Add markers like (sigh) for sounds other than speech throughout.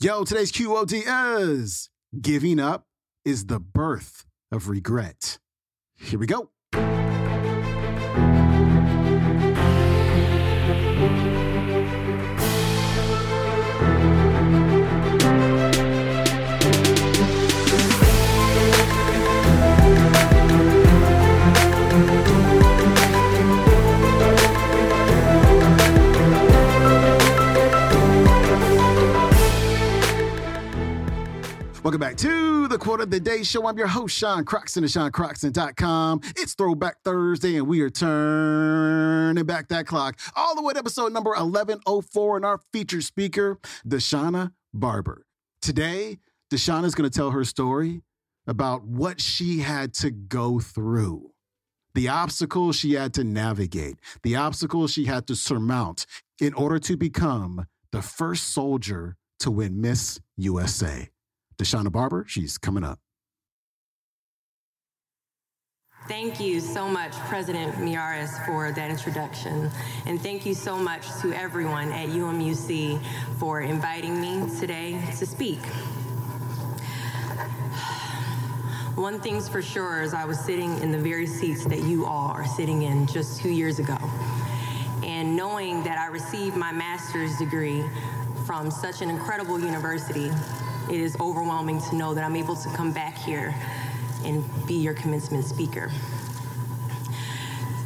Yo, today's QOD is giving up is the birth of regret. Here we go. Welcome back to the Quote of the Day Show. I'm your host, Sean Croxton of SeanCroxton.com. It's Throwback Thursday, and we are turning back that clock all the way to episode number 1104 and our featured speaker, Deshauna Barber. Today, Deshauna is going to tell her story about what she had to go through, the obstacles she had to navigate, the obstacles she had to surmount in order to become the first soldier to win Miss USA. Deshauna Barber, she's coming up. Thank you so much, President Miyares, for that introduction. And thank you so much to everyone at UMUC for inviting me today to speak. One thing's for sure is I was sitting in the very seats that you all are sitting in just two years ago. And knowing that I received my master's degree from such an incredible university it is overwhelming to know that I'm able to come back here and be your commencement speaker.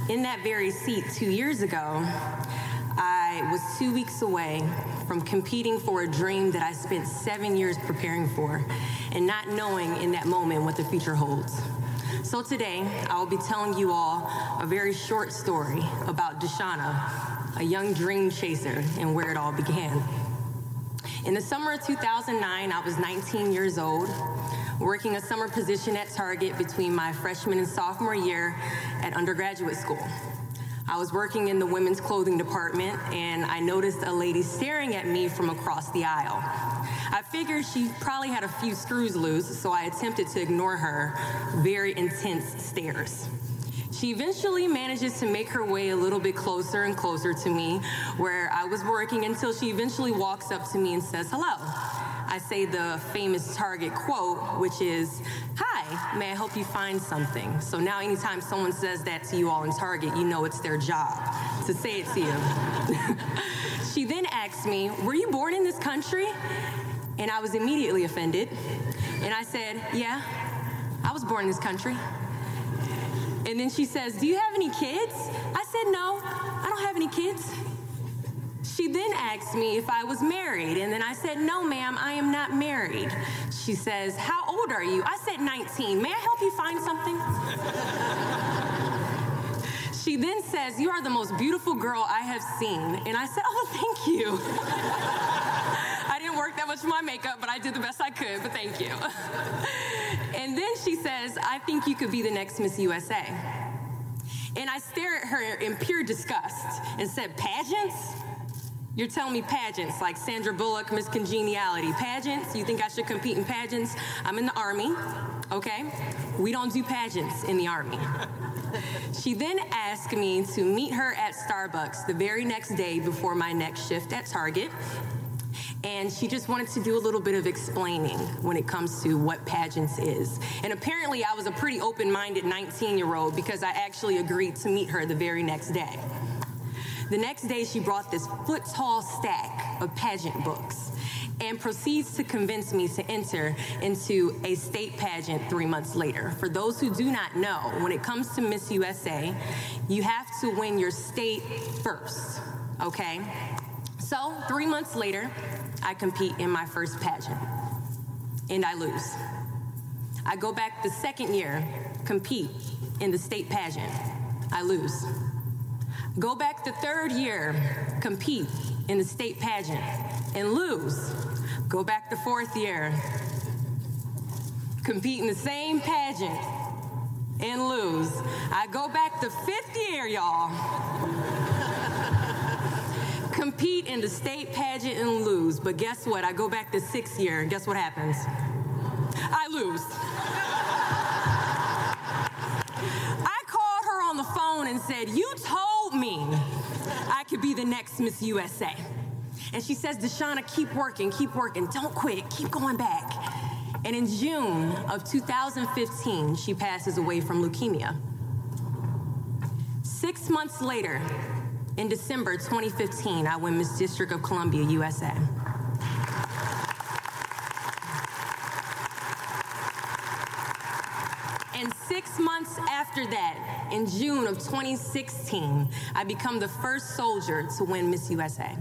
In that very seat two years ago, I was two weeks away from competing for a dream that I spent seven years preparing for and not knowing in that moment what the future holds. So today, I will be telling you all a very short story about Deshauna, a young dream chaser, and where it all began. In the summer of 2009, I was 19 years old, working a summer position at Target between my freshman and sophomore year at undergraduate school. I was working in the women's clothing department and I noticed a lady staring at me from across the aisle. I figured she probably had a few screws loose, so I attempted to ignore her very intense stares. She eventually manages to make her way a little bit closer and closer to me where I was working until she eventually walks up to me and says, hello. I say the famous Target quote, which is, Hi, may I help you find something? So now, anytime someone says that to you all in Target, you know it's their job to say it to you. (laughs) she then asks me, Were you born in this country? And I was immediately offended. And I said, Yeah, I was born in this country. And then she says, Do you have any kids? I said, No, I don't have any kids. She then asked me if I was married, and then I said, No, ma'am, I am not married. She says, How old are you? I said, 19. May I help you find something? she then says, You are the most beautiful girl I have seen. And I said, Oh, thank you. (laughs) I didn't work that much for my makeup, but I did the best I could, but thank you. And then she says, I think you could be the next Miss USA. And I stare at her in pure disgust and said, Pageants? You're telling me pageants like Sandra Bullock, Miss Congeniality. Pageants? You think I should compete in pageants? I'm in the Army, okay? We don't do pageants in the Army. (laughs) she then asked me to meet her at Starbucks the very next day before my next shift at Target and she just wanted to do a little bit of explaining when it comes to what pageants is. And apparently, I was a pretty open minded 19 year old because I actually agreed to meet her the very next day. The next day, she brought this foot tall stack of pageant books and proceeds to convince me to enter into a state pageant three months later. For those who do not know, when it comes to Miss USA, you have to win your state first, okay? So, three months later, I compete in my first pageant and I lose. I go back the second year, compete in the state pageant. I lose. Go back the third year, compete in the state pageant and lose. Go back the fourth year, compete in the same pageant and lose. I go back the fifth year, y'all compete in the state pageant and lose. But guess what? I go back the sixth year, and guess what happens? I lose. I called her on the phone and said, You told me I could be the next Miss USA. And she says, Deshauna, keep working, keep working, don't quit, keep going back. And in June of 2015, she passes away from leukemia. Six months later, in December 2015, I win Miss District of Columbia, USA. And six months after that, in June of 2016, I become the first soldier to win Miss USA.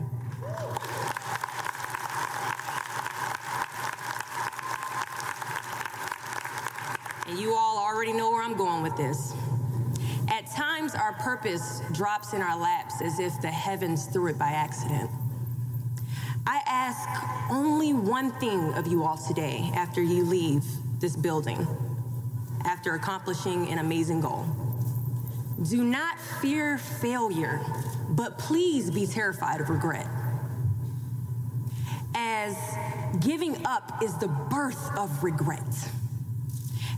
And you all already know where I'm going with this. At times, our purpose drops in our as if the heavens threw it by accident. I ask only one thing of you all today after you leave this building, after accomplishing an amazing goal. Do not fear failure, but please be terrified of regret. As giving up is the birth of regret.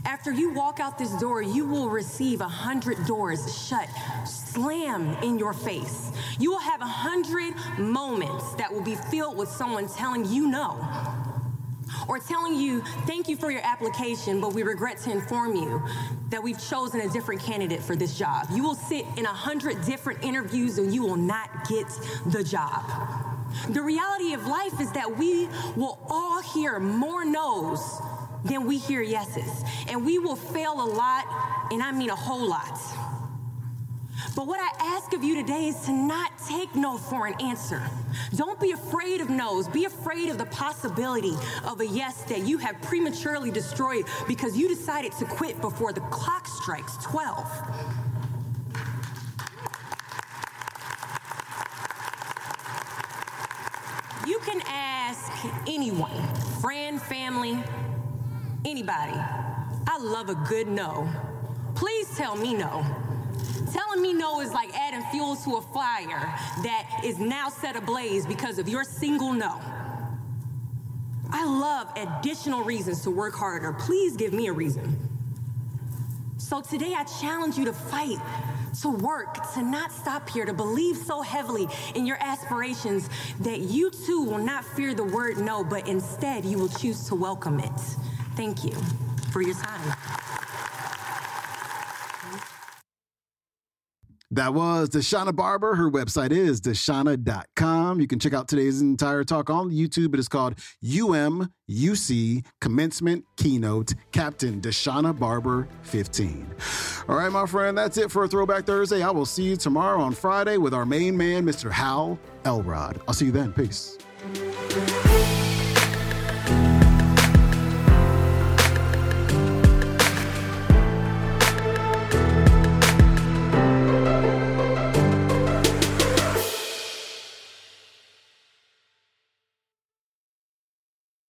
After you walk out this door, you will receive a hundred doors shut, slam in your face. You will have a hundred moments that will be filled with someone telling you no. Or telling you, thank you for your application, but we regret to inform you that we've chosen a different candidate for this job. You will sit in a hundred different interviews and you will not get the job. The reality of life is that we will all hear more no's than we hear yeses. And we will fail a lot, and I mean a whole lot. But what I ask of you today is to not take no for an answer. Don't be afraid of no's. Be afraid of the possibility of a yes that you have prematurely destroyed because you decided to quit before the clock strikes 12. You can ask anyone, friend, family, anybody. I love a good no. Please tell me no. Telling me no is like adding fuel to a fire that is now set ablaze because of your single no. I love additional reasons to work harder. Please give me a reason. So today I challenge you to fight, to work, to not stop here, to believe so heavily in your aspirations that you too will not fear the word no, but instead you will choose to welcome it. Thank you for your time. That was Deshauna Barber. Her website is deshauna.com. You can check out today's entire talk on YouTube. It is called UMUC Commencement Keynote Captain Deshauna Barber 15. All right, my friend, that's it for Throwback Thursday. I will see you tomorrow on Friday with our main man, Mr. Hal Elrod. I'll see you then. Peace.